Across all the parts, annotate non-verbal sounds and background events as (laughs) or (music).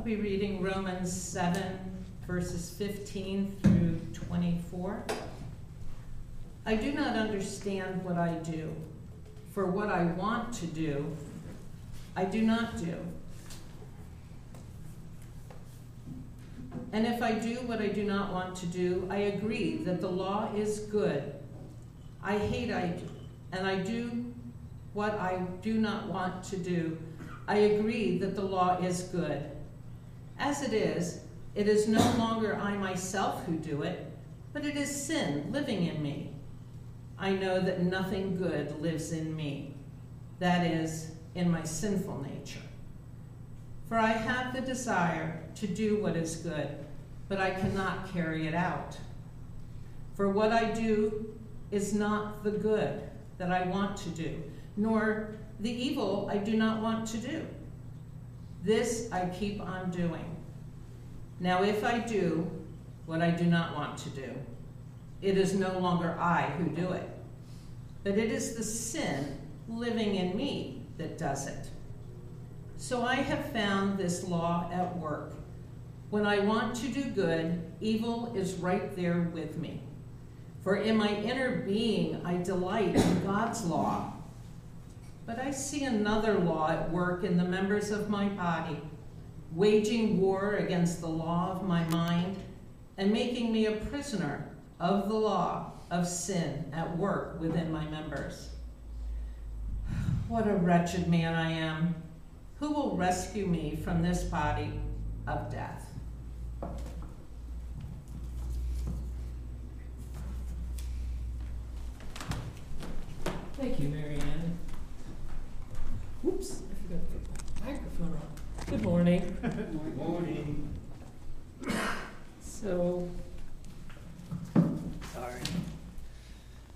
I'll be reading Romans 7, verses 15 through 24. I do not understand what I do, for what I want to do, I do not do. And if I do what I do not want to do, I agree that the law is good. I hate I do, and I do what I do not want to do. I agree that the law is good. As it is, it is no longer I myself who do it, but it is sin living in me. I know that nothing good lives in me, that is, in my sinful nature. For I have the desire to do what is good, but I cannot carry it out. For what I do is not the good that I want to do, nor the evil I do not want to do. This I keep on doing. Now, if I do what I do not want to do, it is no longer I who do it, but it is the sin living in me that does it. So I have found this law at work. When I want to do good, evil is right there with me. For in my inner being, I delight in God's law. But I see another law at work in the members of my body, waging war against the law of my mind and making me a prisoner of the law of sin at work within my members. What a wretched man I am. Who will rescue me from this body of death? Thank you, Marianne. Oops, I forgot to put the microphone on. Good morning. Good morning. So, sorry.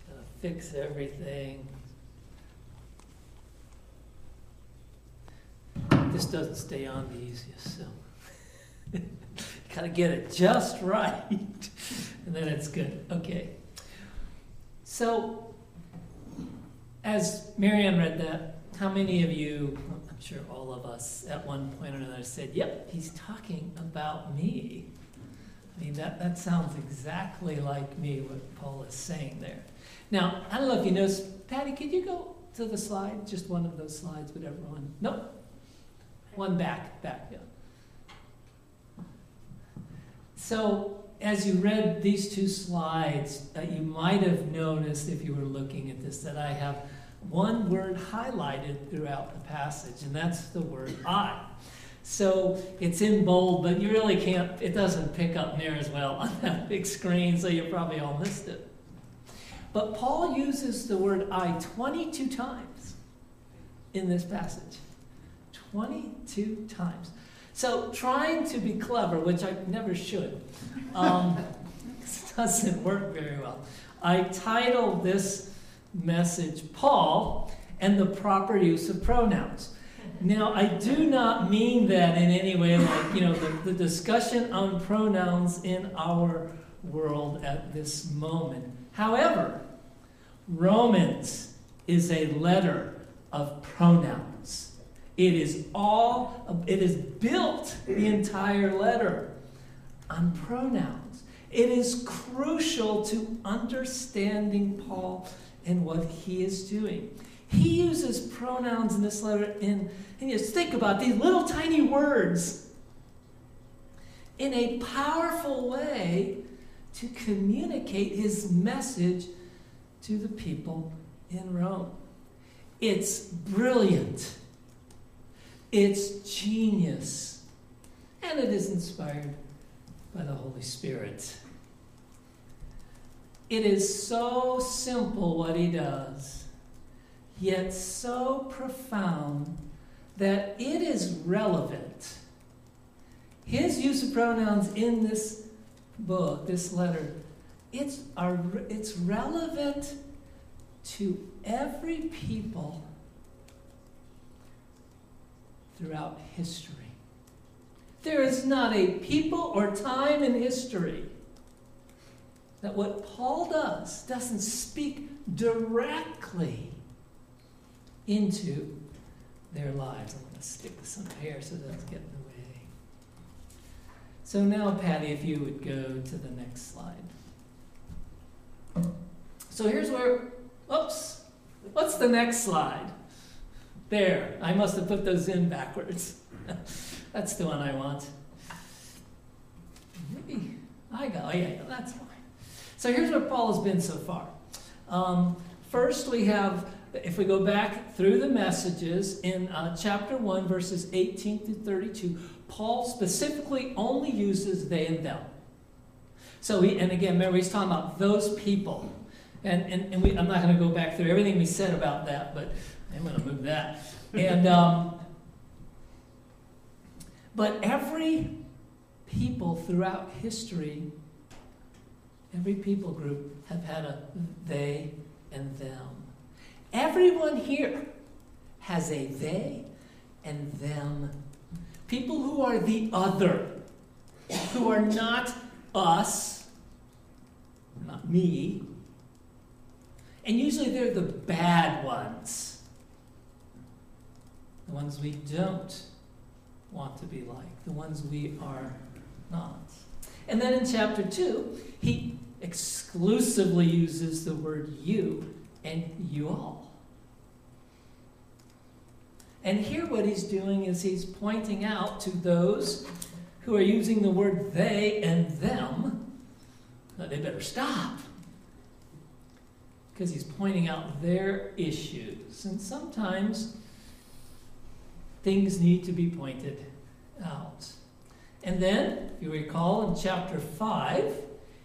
Gotta fix everything. This doesn't stay on the easiest, so. (laughs) Gotta get it just right, and then it's good. Okay. So, as Marianne read that, how many of you, sure all of us at one point or another said, Yep, he's talking about me. I mean, that, that sounds exactly like me, what Paul is saying there. Now, I don't know if you noticed, Patty, could you go to the slide? Just one of those slides, whatever one. Nope. One back, back, yeah. So, as you read these two slides, uh, you might have noticed, if you were looking at this, that I have one word highlighted throughout the passage, and that's the word I. So it's in bold, but you really can't, it doesn't pick up near as well on that (laughs) big screen, so you probably all missed it. But Paul uses the word I 22 times in this passage. 22 times. So trying to be clever, which I never should, um, (laughs) doesn't work very well. I titled this message Paul and the proper use of pronouns. Now, I do not mean that in any way like, you know, the, the discussion on pronouns in our world at this moment. However, Romans is a letter of pronouns. It is all, it is built, the entire letter, on pronouns. It is crucial to understanding Paul and what he is doing. He uses pronouns in this letter in, and just think about these little tiny words in a powerful way to communicate his message to the people in Rome. It's brilliant. It's genius. And it is inspired by the Holy Spirit. It is so simple what he does, yet so profound that it is relevant. His use of pronouns in this book, this letter, it's, a, it's relevant to every people throughout history. There is not a people or time in history that what Paul does doesn't speak directly into their lives. I'm going to stick this up here so it doesn't get in the way. So now, Patty, if you would go to the next slide. So here's where, oops, what's the next slide? There, I must have put those in backwards. (laughs) that's the one I want. Maybe I go, oh, yeah, that's fine. So here's where Paul has been so far. Um, first, we have, if we go back through the messages in uh, chapter 1, verses 18 to 32, Paul specifically only uses they and them. So, he, and again, remember, he's talking about those people. And, and, and we, I'm not going to go back through everything we said about that, but I'm going to move that. And, um, but every people throughout history, every people group have had a they and them. Everyone here has a they and them. People who are the other, who are not us, not me. And usually they're the bad ones, the ones we don't want to be like, the ones we are not. And then in chapter 2, he exclusively uses the word you and you all. And here, what he's doing is he's pointing out to those who are using the word they and them that they better stop. Because he's pointing out their issues. And sometimes things need to be pointed out. And then, if you recall, in chapter 5,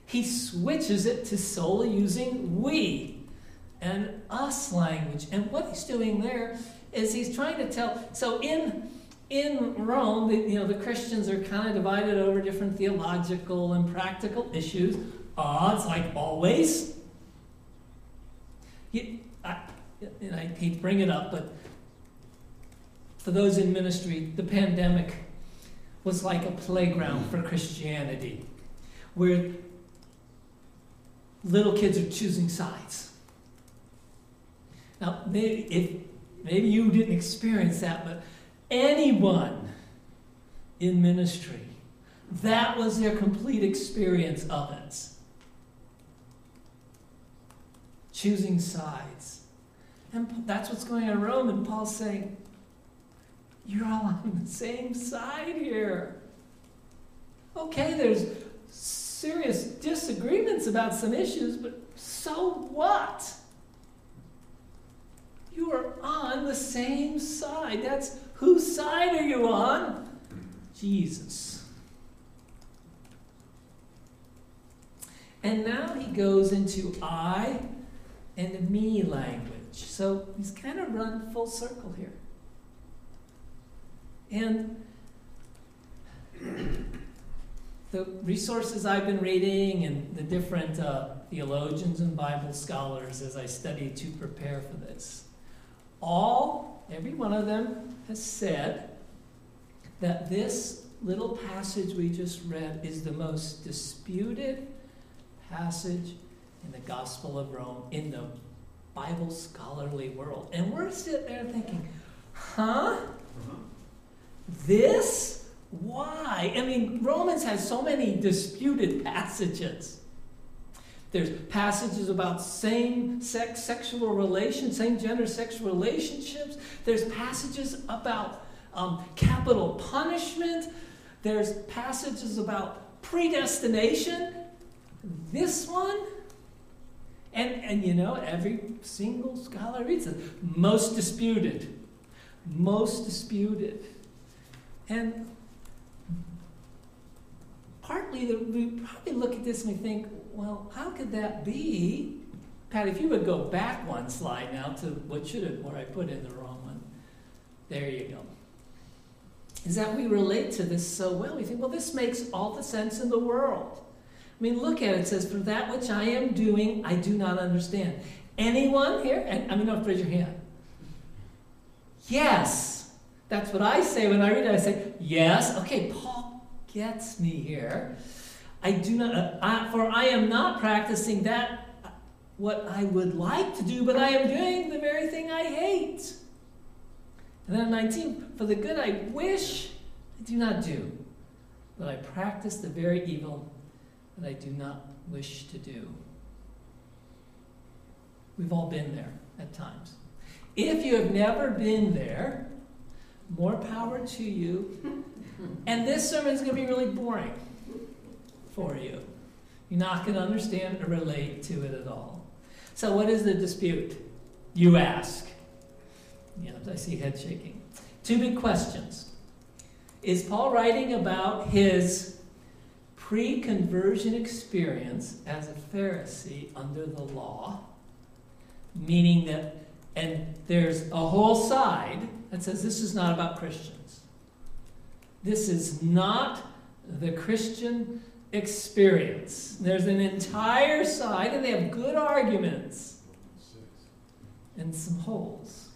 he switches it to solely using we and us language. And what he's doing there is he's trying to tell. So in in Rome, the, you know, the Christians are kind of divided over different theological and practical issues. It's like always. I, and I hate to bring it up, but for those in ministry, the pandemic was like a playground for Christianity, where little kids are choosing sides. Now, maybe, if, maybe you didn't experience that, but anyone in ministry, that was their complete experience of it. Choosing sides. And that's what's going on in Rome, and Paul's saying, You're all on the same side here. Okay, there's serious disagreements about some issues, but so what? You are on the same side. That's whose side are you on? Jesus. And now he goes into I and me language. So he's kind of run full circle here. And the resources I've been reading and the different uh, theologians and Bible scholars as I study to prepare for this, all, every one of them has said that this little passage we just read is the most disputed passage in the Gospel of Rome in the Bible scholarly world. And we're sitting there thinking, huh? Uh-huh. This? Why? I mean, Romans has so many disputed passages. There's passages about same sex sexual relations, same gender sexual relationships. There's passages about um, capital punishment. There's passages about predestination. This one, and, and you know, every single scholar reads it. Most disputed. Most disputed. And partly we probably look at this and we think, well, how could that be? Pat, if you would go back one slide now to what should have, where I put in the wrong one. There you go. Is that we relate to this so well. We think, well, this makes all the sense in the world. I mean, look at it. It says, For that which I am doing, I do not understand. Anyone here? I mean, don't raise your hand. Yes. That's what I say when I read it. I say, Yes. Okay, Paul gets me here. I do not, uh, I, for I am not practicing that what I would like to do, but I am doing the very thing I hate. And then 19, for the good I wish I do not do, but I practice the very evil that I do not wish to do. We've all been there at times. If you have never been there, more power to you. Hmm. And this sermon is going to be really boring for you. You're not going to understand or relate to it at all. So, what is the dispute? You ask. Yeah, I see head shaking. Two big questions. Is Paul writing about his pre conversion experience as a Pharisee under the law? Meaning that, and there's a whole side that says this is not about Christians. This is not the Christian experience. There's an entire side, and they have good arguments and some holes.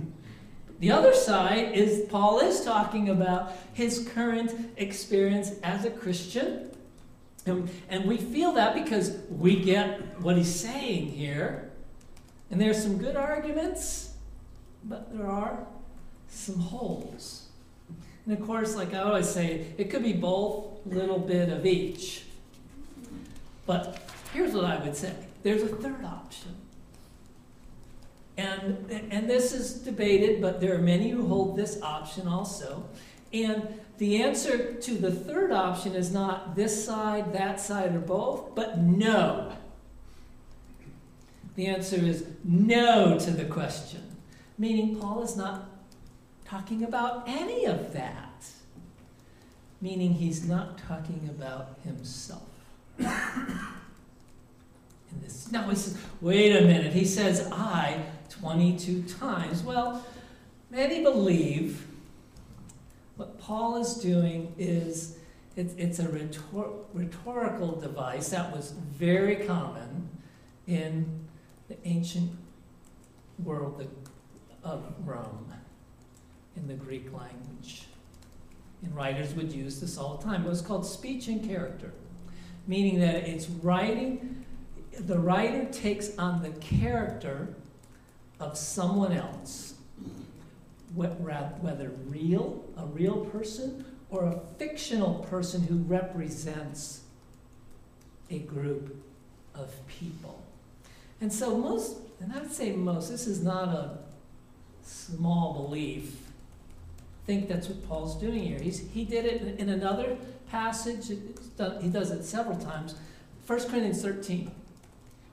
(laughs) the other side is Paul is talking about his current experience as a Christian. And, and we feel that because we get what he's saying here. And there's some good arguments, but there are some holes. And of course, like I always say, it could be both, little bit of each. But here's what I would say there's a third option. And, and this is debated, but there are many who hold this option also. And the answer to the third option is not this side, that side, or both, but no. The answer is no to the question, meaning Paul is not talking about any of that, meaning he's not talking about himself. (coughs) This, now he says, wait a minute, he says I 22 times. Well, many believe what Paul is doing is it's, it's a rhetor- rhetorical device that was very common in the ancient world of Rome in the Greek language. And writers would use this all the time. It was called speech and character, meaning that it's writing, the writer takes on the character of someone else, whether real, a real person, or a fictional person who represents a group of people. And so, most, and I would say most, this is not a small belief think that's what Paul's doing here. He's, he did it in another passage, he does it several times. 1 Corinthians 13.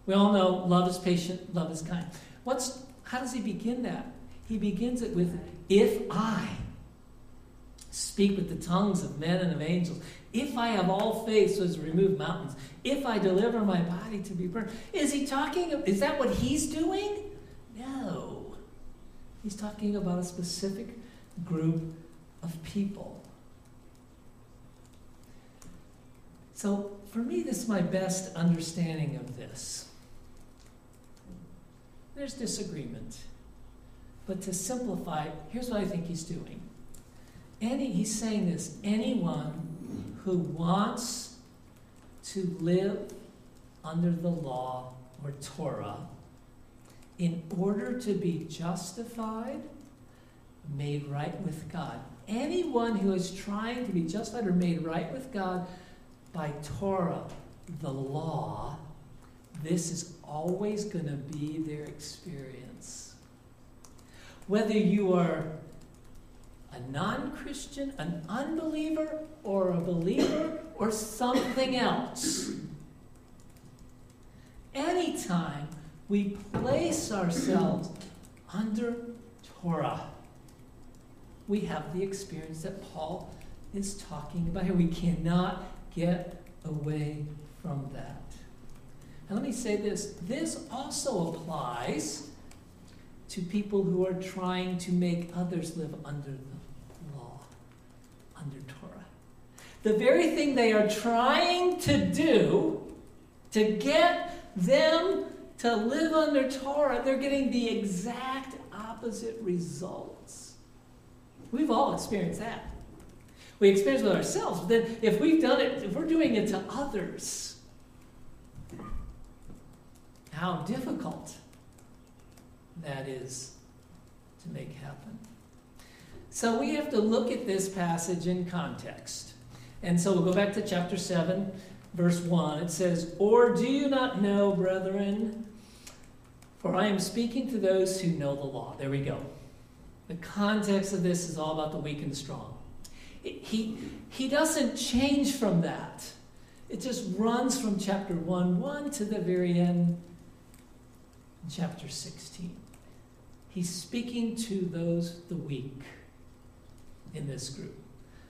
We all know love is patient, love is kind. What's, how does he begin that? He begins it with, if I speak with the tongues of men and of angels, if I have all faith so as to remove mountains, if I deliver my body to be burned. Is he talking, is that what he's doing? No. He's talking about a specific group of people. So, for me, this is my best understanding of this. There's disagreement. But to simplify, here's what I think he's doing. Any, he's saying this anyone who wants to live under the law or Torah in order to be justified made right with God. Anyone who is trying to be justified or made right with God by Torah, the law, this is always going to be their experience. Whether you are a non Christian, an unbeliever, or a believer, or something else. Anytime we place ourselves under Torah, we have the experience that Paul is talking about here. We cannot get away from that. And let me say this this also applies to people who are trying to make others live under the law, under Torah. The very thing they are trying to do to get them to live under Torah, they're getting the exact opposite results. We've all experienced that. We experience it with ourselves, but then if we've done it, if we're doing it to others, how difficult that is to make happen. So we have to look at this passage in context. And so we'll go back to chapter 7, verse 1. It says, Or do you not know, brethren? For I am speaking to those who know the law. There we go. The context of this is all about the weak and the strong. he, he doesn't change from that. It just runs from chapter 1 1 to the very end, chapter 16. He's speaking to those, the weak, in this group.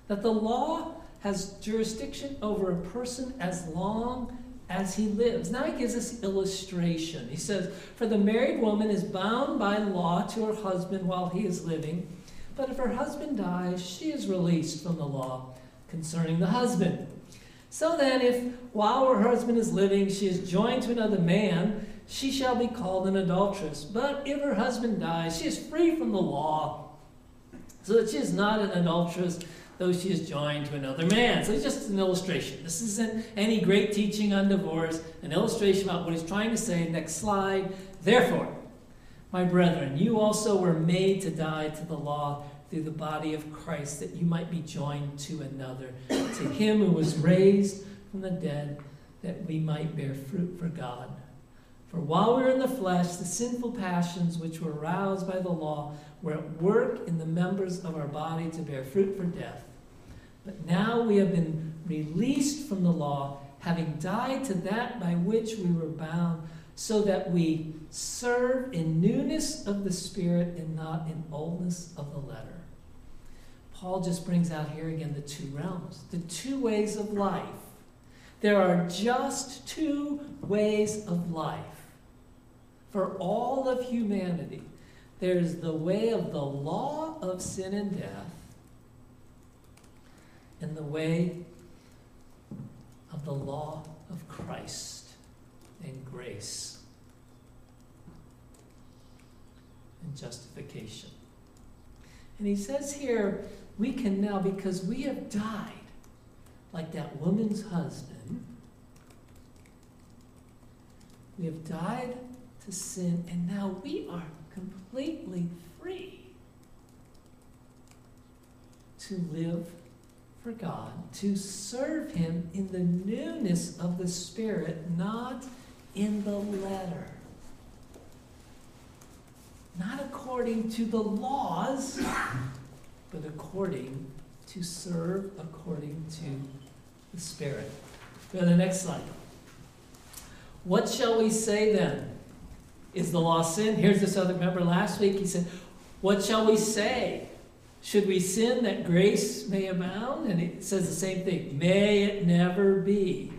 That the law has jurisdiction over a person as long as he lives. Now he gives us illustration. He says, For the married woman is bound by law to her husband while he is living, but if her husband dies, she is released from the law concerning the husband. So then, if while her husband is living she is joined to another man, she shall be called an adulteress. But if her husband dies, she is free from the law, so that she is not an adulteress, though she is joined to another man. So it's just an illustration. This isn't any great teaching on divorce, an illustration about what he's trying to say. Next slide. Therefore, my brethren, you also were made to die to the law through the body of Christ, that you might be joined to another, to him who was raised from the dead, that we might bear fruit for God. For while we were in the flesh, the sinful passions which were aroused by the law were at work in the members of our body to bear fruit for death. But now we have been released from the law, having died to that by which we were bound, so that we serve in newness of the Spirit and not in oldness of the letter. Paul just brings out here again the two realms, the two ways of life. There are just two ways of life for all of humanity. There's the way of the law of sin and death, and the way of the law of Christ and grace and justification. And he says here, we can now, because we have died, like that woman's husband, we have died to sin, and now we are completely free to live for God, to serve Him in the newness of the Spirit, not in the letter. Not according to the laws, (coughs) but according to serve according to the Spirit. Go to the next slide. What shall we say then? Is the law sin? Here's this other, member last week he said, What shall we say? Should we sin that grace may abound? And it says the same thing. May it never be.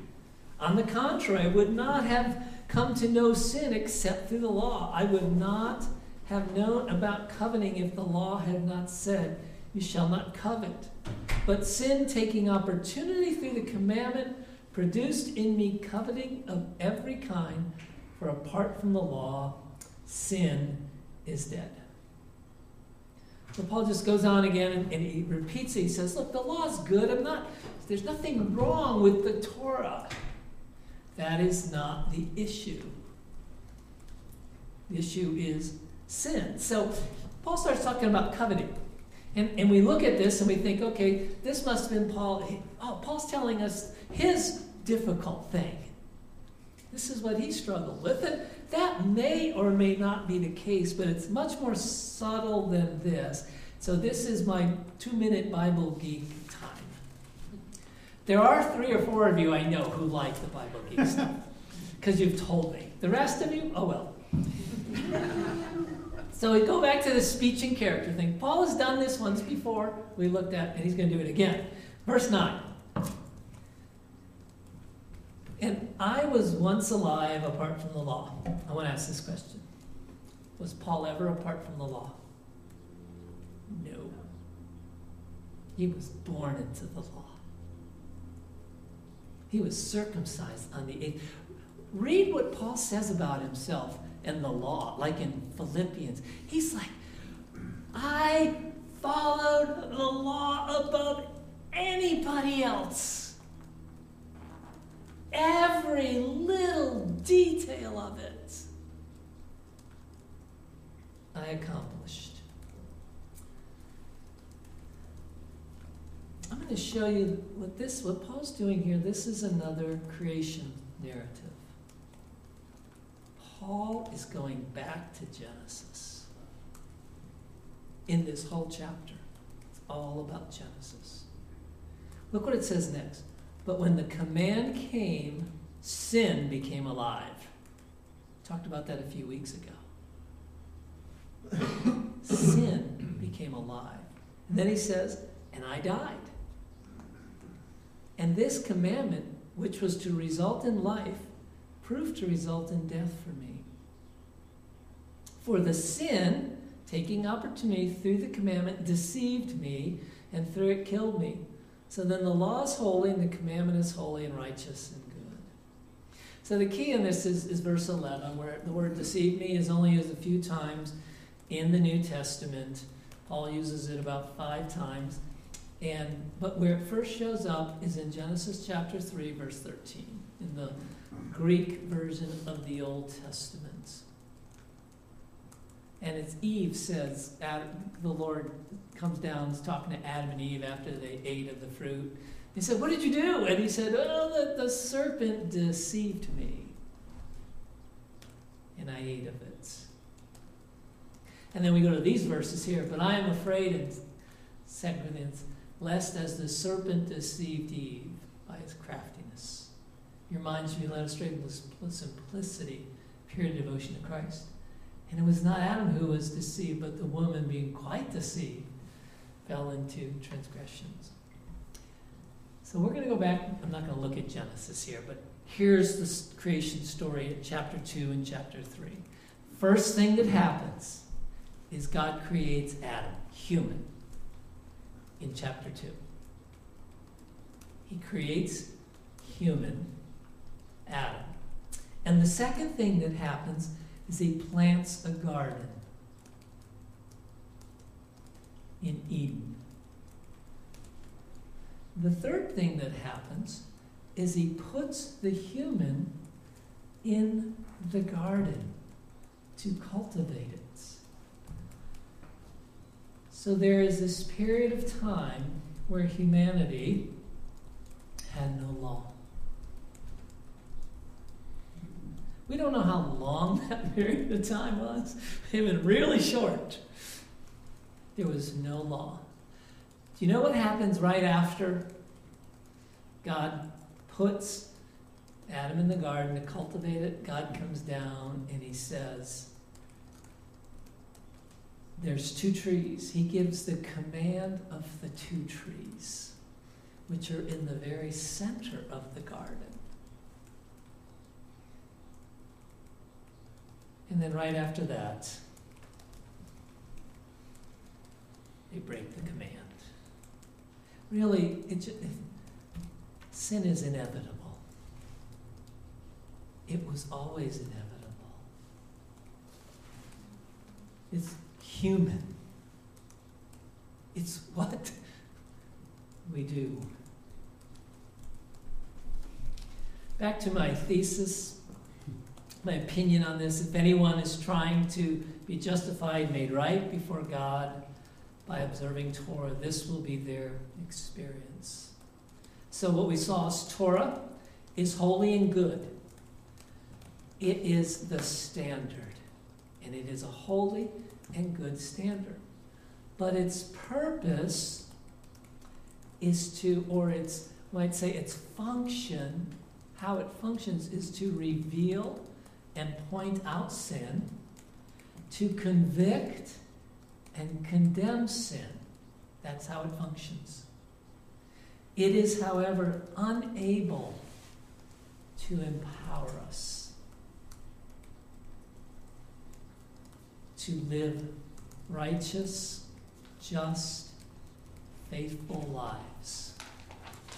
On the contrary, I would not have come to know sin except through the law. I would not have known about coveting if the law had not said, You shall not covet. But sin, taking opportunity through the commandment, produced in me coveting of every kind, for apart from the law, sin is dead. So Paul just goes on again and, and he repeats it. He says, Look, the law is good. I'm not, there's nothing wrong with the Torah. That is not the issue. The issue is sin. So Paul starts talking about coveting. And, and we look at this and we think, okay, this must have been Paul. Oh, Paul's telling us his difficult thing. This is what he struggled with. And that may or may not be the case, but it's much more subtle than this. So this is my two minute Bible geek time. There are three or four of you I know who like the Bible geek (laughs) stuff because you've told me. The rest of you, oh well. so we go back to the speech and character thing. Paul has done this once before, we looked at, and he's going to do it again. Verse 9. And I was once alive apart from the law. I want to ask this question Was Paul ever apart from the law? No. He was born into the law. He was circumcised on the eighth. Read what Paul says about himself and the law, like in Philippians. He's like, I followed the law above anybody else every little detail of it I accomplished. I'm going to show you what this, what Paul's doing here. This is another creation narrative. Paul is going back to Genesis in this whole chapter. It's all about Genesis. Look what it says next. But when the command came, sin became alive. Talked about that a few weeks ago. sin became alive. And then he says, and I died. And this commandment, which was to result in life, proved to result in death for me. For the sin, taking opportunity through the commandment, deceived me, and through it killed me. So then the law is holy, and the commandment is holy and righteous and good. So the key in this is, is verse 11, where the word deceive me is only used a few times in the New Testament. Paul uses it about five times. And but where it first shows up is in Genesis chapter 3, verse 13, in the Greek version of the Old Testament. And it's Eve says, the Lord comes down, is talking to Adam and Eve after they ate of the fruit. He said, What did you do? And he said, Oh, the, the serpent deceived me. And I ate of it. And then we go to these verses here. But I am afraid in 2 Corinthians, lest as the serpent deceived Eve by his craftiness, your mind should be led astray with simplicity, pure devotion to Christ. And it was not Adam who was deceived, but the woman being quite deceived fell into transgressions. So we're going to go back. I'm not going to look at Genesis here, but here's the creation story at chapter 2 and chapter 3. First thing that happens is God creates Adam, human, in chapter 2. He creates human, Adam. And the second thing that happens is he plants a garden in Eden. The third thing that happens is he puts the human in the garden to cultivate it. So there is this period of time where humanity had no law. We don't know how long (laughs) that period of time was. It was really short. There was no law. Do you know what happens right after God puts Adam in the garden to cultivate it? God comes down and he says, There's two trees. He gives the command of the two trees, which are in the very center of the garden. And then right after that, they break the command. Really, it sin is inevitable. It was always inevitable. It's human. It's (laughs) what we do. Back to my thesis my opinion on this. If anyone is trying to be justified, made right before God by observing Torah, this will be their experience. So, what we saw is Torah is holy and good. It is the standard, and it is a holy and good standard. But its purpose is to, or its, might say, its function, how it functions is to reveal and point out sin, to convict and condemn sin. That's how it functions. It is, however, unable to empower us to live righteous, just, faithful lives.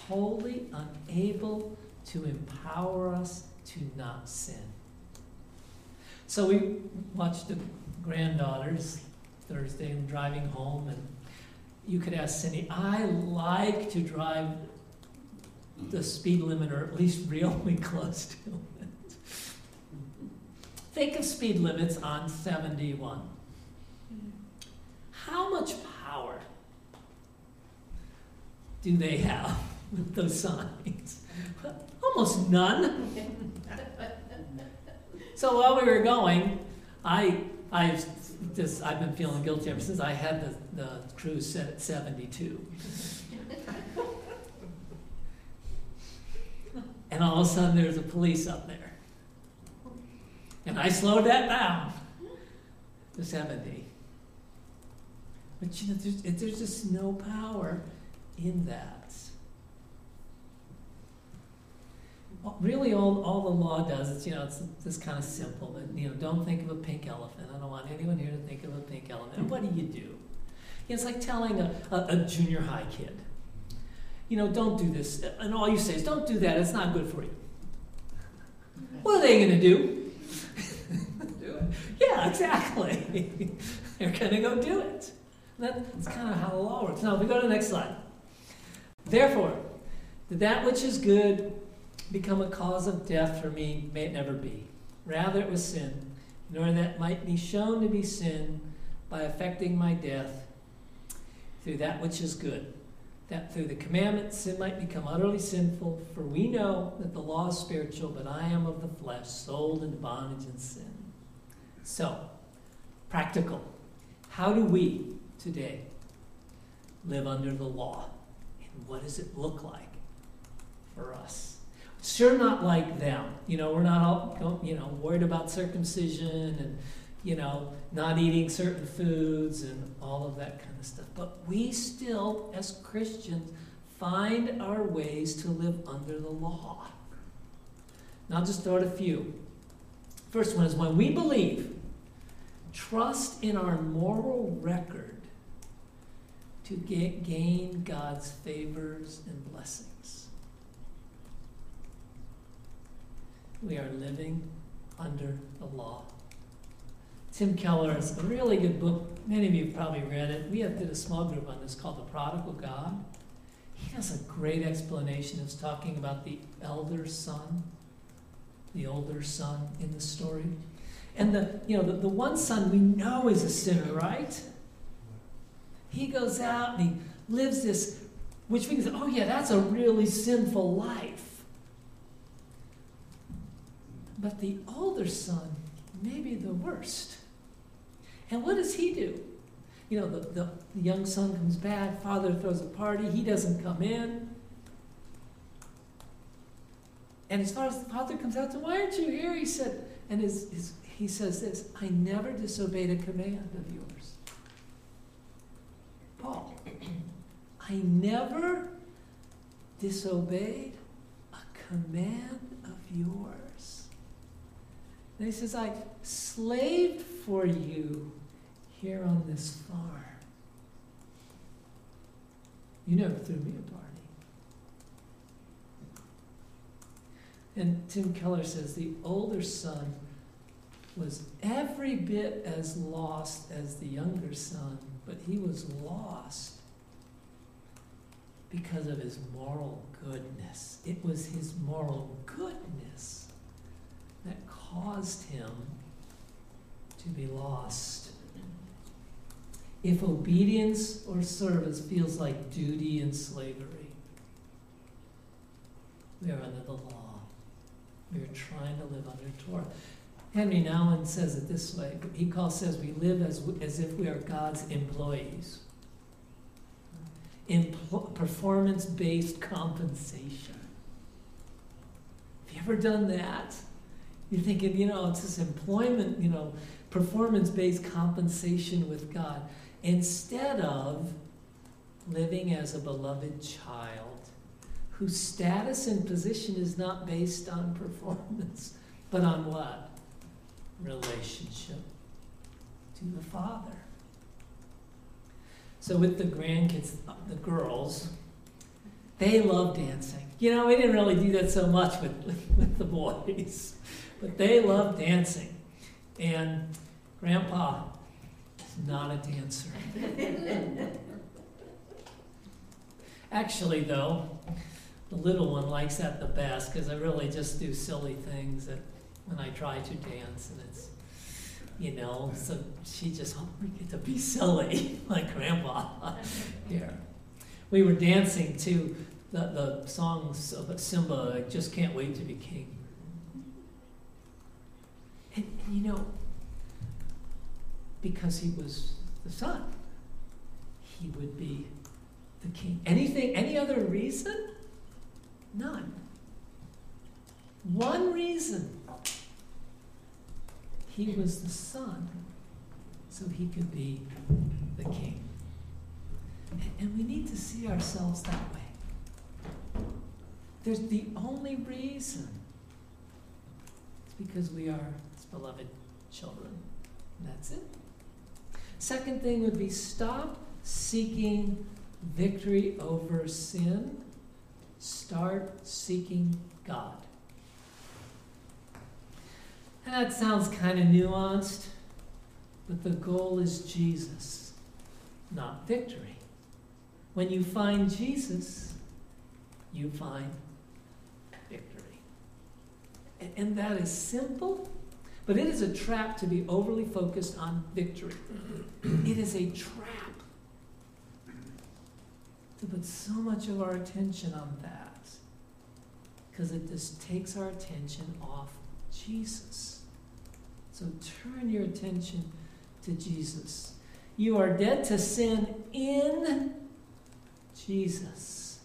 Totally unable to empower us to not sin. So we watched the granddaughters Thursday and driving home, and you could ask Cindy, I like to drive the mm. speed limit or at least really (laughs) close to it. Think of speed limits on 71. How much power do they have (laughs) with those signs? (laughs) Almost none. So while we were going, I I just I've been feeling guilty ever since I had the, the cruise set at 72. and all of a sudden there's a police up there. And I slowed that down to 70. But you know, there's, there's just no power in that. Really, all, all the law does is, you know, it's just kind of simple. But, you know, don't think of a pink elephant. I don't want anyone here to think of a pink elephant. And what do you do? It's like telling a, a, a junior high kid, you know, don't do this. And all you say is, don't do that. It's not good for you. What are they going to do? do it. Yeah, exactly. (laughs) They're going to go do it. That's kind of how the law works. Now, if we go to the next slide. Therefore, that which is good become a cause of death for me may it never be. Rather, it was sin, in order that might be shown to be sin by affecting my death through that which is good. That through the commandment sin might become utterly sinful, for we know that the law is spiritual, but I am of the flesh, sold into bondage and sin. So, practical. How do we today live under the law? And what does it look like for us? Sure, not like them. You know, we're not all, you know, worried about circumcision and, you know, not eating certain foods and all of that kind of stuff. But we still, as Christians, find our ways to live under the law. Now, I'll just throw out a few. First one is when we believe, trust in our moral record to get, gain God's favors and blessings. We are living under the law. Tim Keller is a really good book. Many of you probably read it. We have did a small group on this called The Prodigal God. He has a great explanation. It's talking about the elder son, the older son in the story. And the you know the, the one son we know is a sinner, right? He goes out and he lives this, which means, oh yeah, that's a really sinful life. But the older son may be the worst. And what does he do? You know, the, the, the young son comes back, father throws a party, he doesn't come in. And as far as the father comes out to, why aren't you here? He said, and his, his, he says this I never disobeyed a command of yours. Paul, (clears throat) I never disobeyed a command of yours. And he says, I slaved for you here on this farm. You never threw me a party. And Tim Keller says the older son was every bit as lost as the younger son, but he was lost because of his moral goodness. It was his moral goodness that caused him to be lost. If obedience or service feels like duty and slavery, we are under the law. We are trying to live under Torah. Henri Nouwen says it this way. He calls says we live as, as if we are God's employees. Empl- performance-based compensation. Have you ever done that? You're thinking, you know, it's this employment, you know, performance-based compensation with God instead of living as a beloved child whose status and position is not based on (laughs) performance, but on what? Relationship to the Father. So with the grandkids, the girls, they love dancing. You know, we didn't really do that so much with, (laughs) with the boys, but they love dancing. And Grandpa is not a dancer. Actually, though, the little one likes that the best because I really just do silly things that when I try to dance, and it's, you know, so she just, oh, we get to be silly (laughs) like Grandpa (laughs) here. We were dancing to the, the songs of Simba, I just can't wait to be king. And, and you know, because he was the son, he would be the king. Anything, any other reason? None. One reason. He was the son, so he could be the king. And we need to see ourselves that way. There's the only reason. It's because we are beloved children. And that's it. Second thing would be stop seeking victory over sin. Start seeking God. And that sounds kind of nuanced, but the goal is Jesus, not victory. When you find Jesus, you find victory. And that is simple, but it is a trap to be overly focused on victory. It is a trap to put so much of our attention on that because it just takes our attention off Jesus. So turn your attention to Jesus. You are dead to sin in Jesus,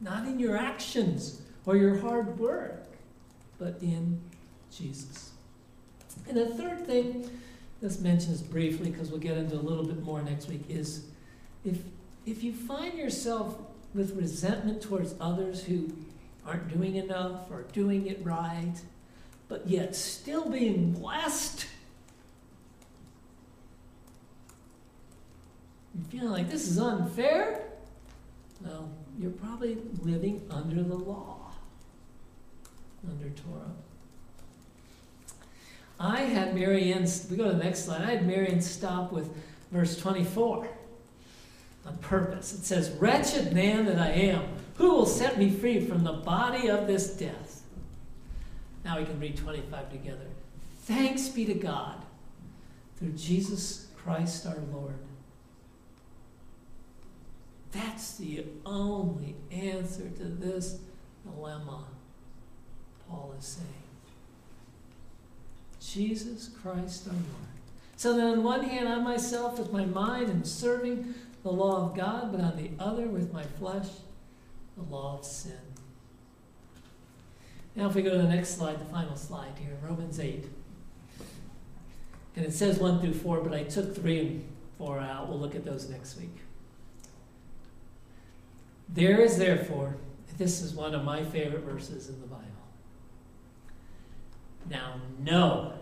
not in your actions or your hard work, but in Jesus. And the third thing, this mentions briefly because we'll get into a little bit more next week, is if, if you find yourself with resentment towards others who aren't doing enough or doing it right, but yet still being blessed. You're feeling like this is unfair? Well, you're probably living under the law, under Torah. I had Marianne, we go to the next slide. I had Marianne stop with verse 24 on purpose. It says, Wretched man that I am, who will set me free from the body of this death? Now we can read 25 together. Thanks be to God through Jesus Christ our Lord. That's the only answer to this dilemma, Paul is saying. Jesus Christ our Lord. So then, on one hand, I myself, with my mind, am serving the law of God, but on the other, with my flesh, the law of sin. Now, if we go to the next slide, the final slide here, Romans 8. And it says 1 through 4, but I took 3 and 4 out. We'll look at those next week. There is therefore, this is one of my favorite verses in the Bible. Now, no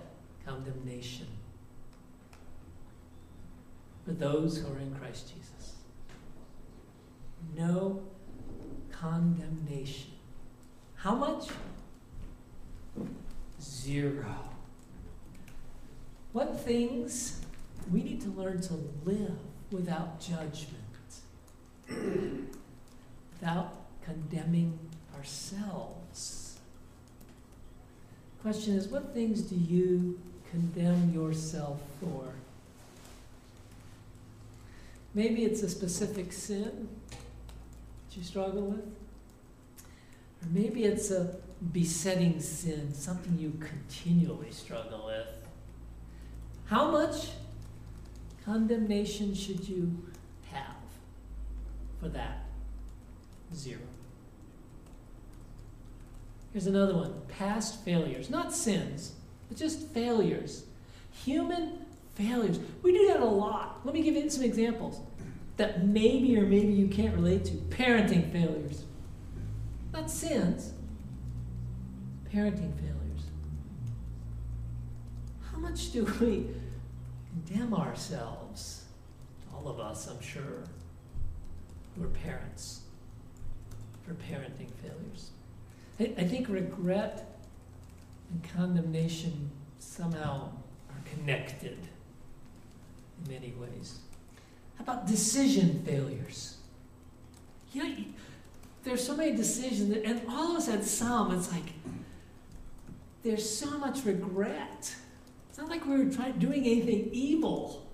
condemnation for those who are in Christ Jesus. No condemnation. How much? Zero. What things we need to learn to live without judgment, without condemning ourselves. Question is what things do you condemn yourself for? Maybe it's a specific sin that you struggle with. Or maybe it's a besetting sin, something you continually struggle with. How much condemnation should you have for that? Zero. Here's another one past failures, not sins, but just failures. Human failures. We do that a lot. Let me give you some examples that maybe or maybe you can't relate to. Parenting failures. Not sins, parenting failures. How much do we condemn ourselves? All of us, I'm sure, who are parents, for parenting failures. I, I think regret and condemnation somehow are connected in many ways. How about decision failures? You know, there's so many decisions, that, and all of us had some. It's like there's so much regret. It's not like we were trying doing anything evil.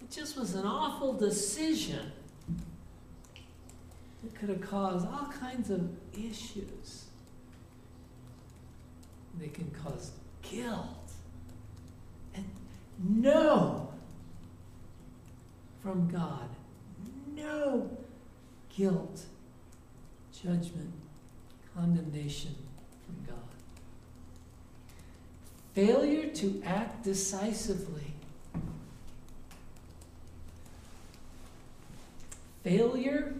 It just was an awful decision. It could have caused all kinds of issues. They can cause guilt and no from God. No guilt, judgment, condemnation from God. Failure to act decisively. Failure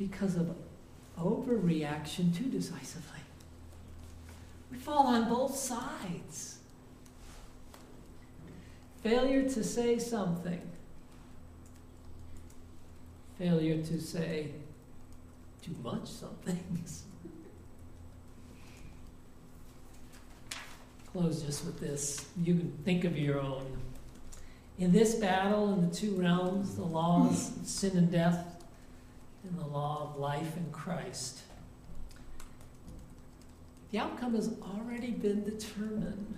because of overreaction too decisively. We fall on both sides. Failure to say something. Failure to say too much some (laughs) things. Close just with this. You can think of your own. In this battle, in the two realms, the laws sin and death, and the law of life in Christ, the outcome has already been determined.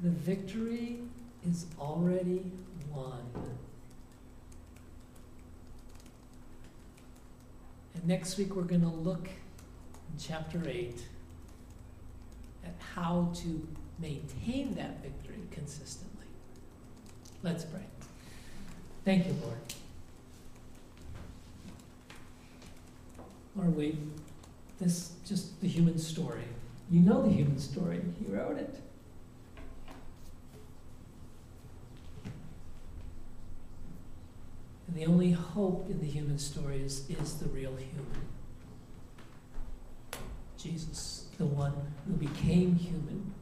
The victory is already won. And next week we're going to look in chapter 8 at how to maintain that victory consistently. Let's pray. Thank you, Lord. Lord, we, this just the human story. You know the human story. He wrote it. And the only hope in the human story is, is the real human. Jesus, the one who became human,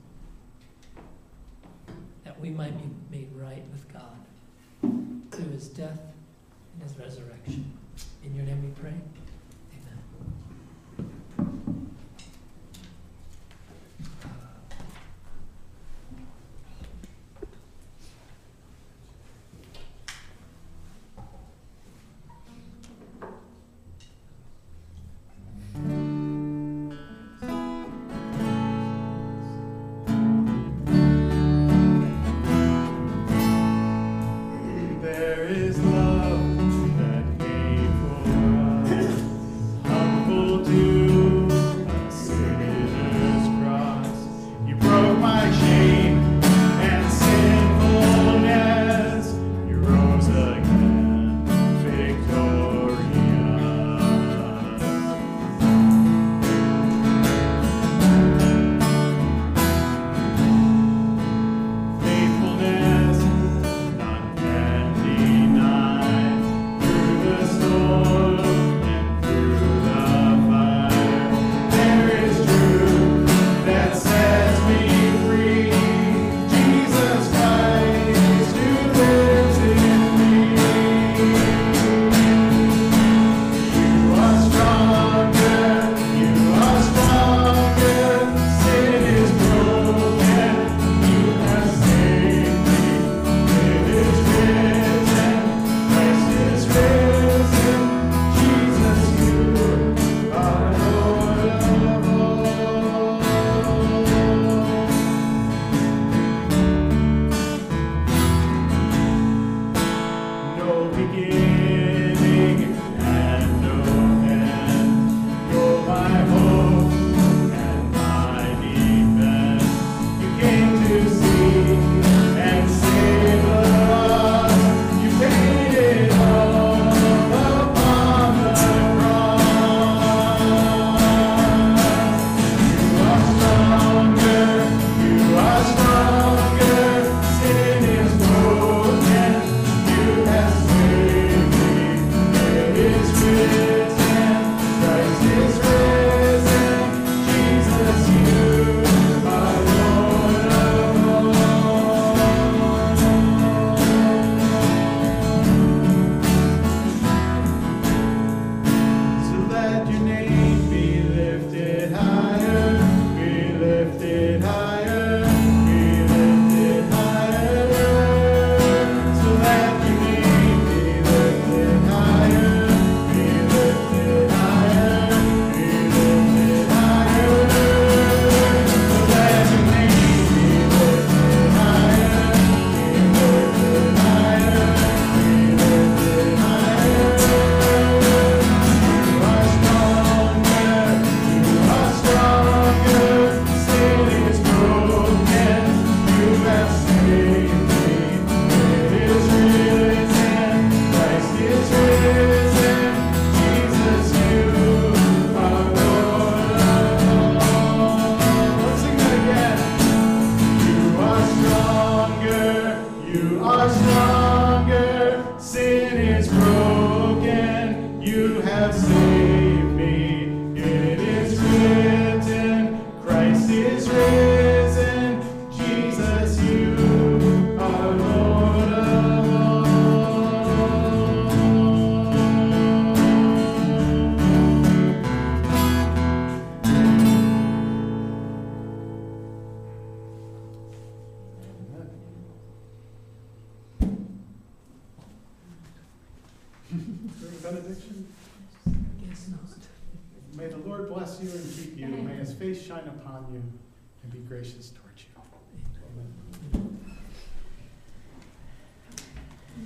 that we might be made right with God through his death and his resurrection. In your name we pray.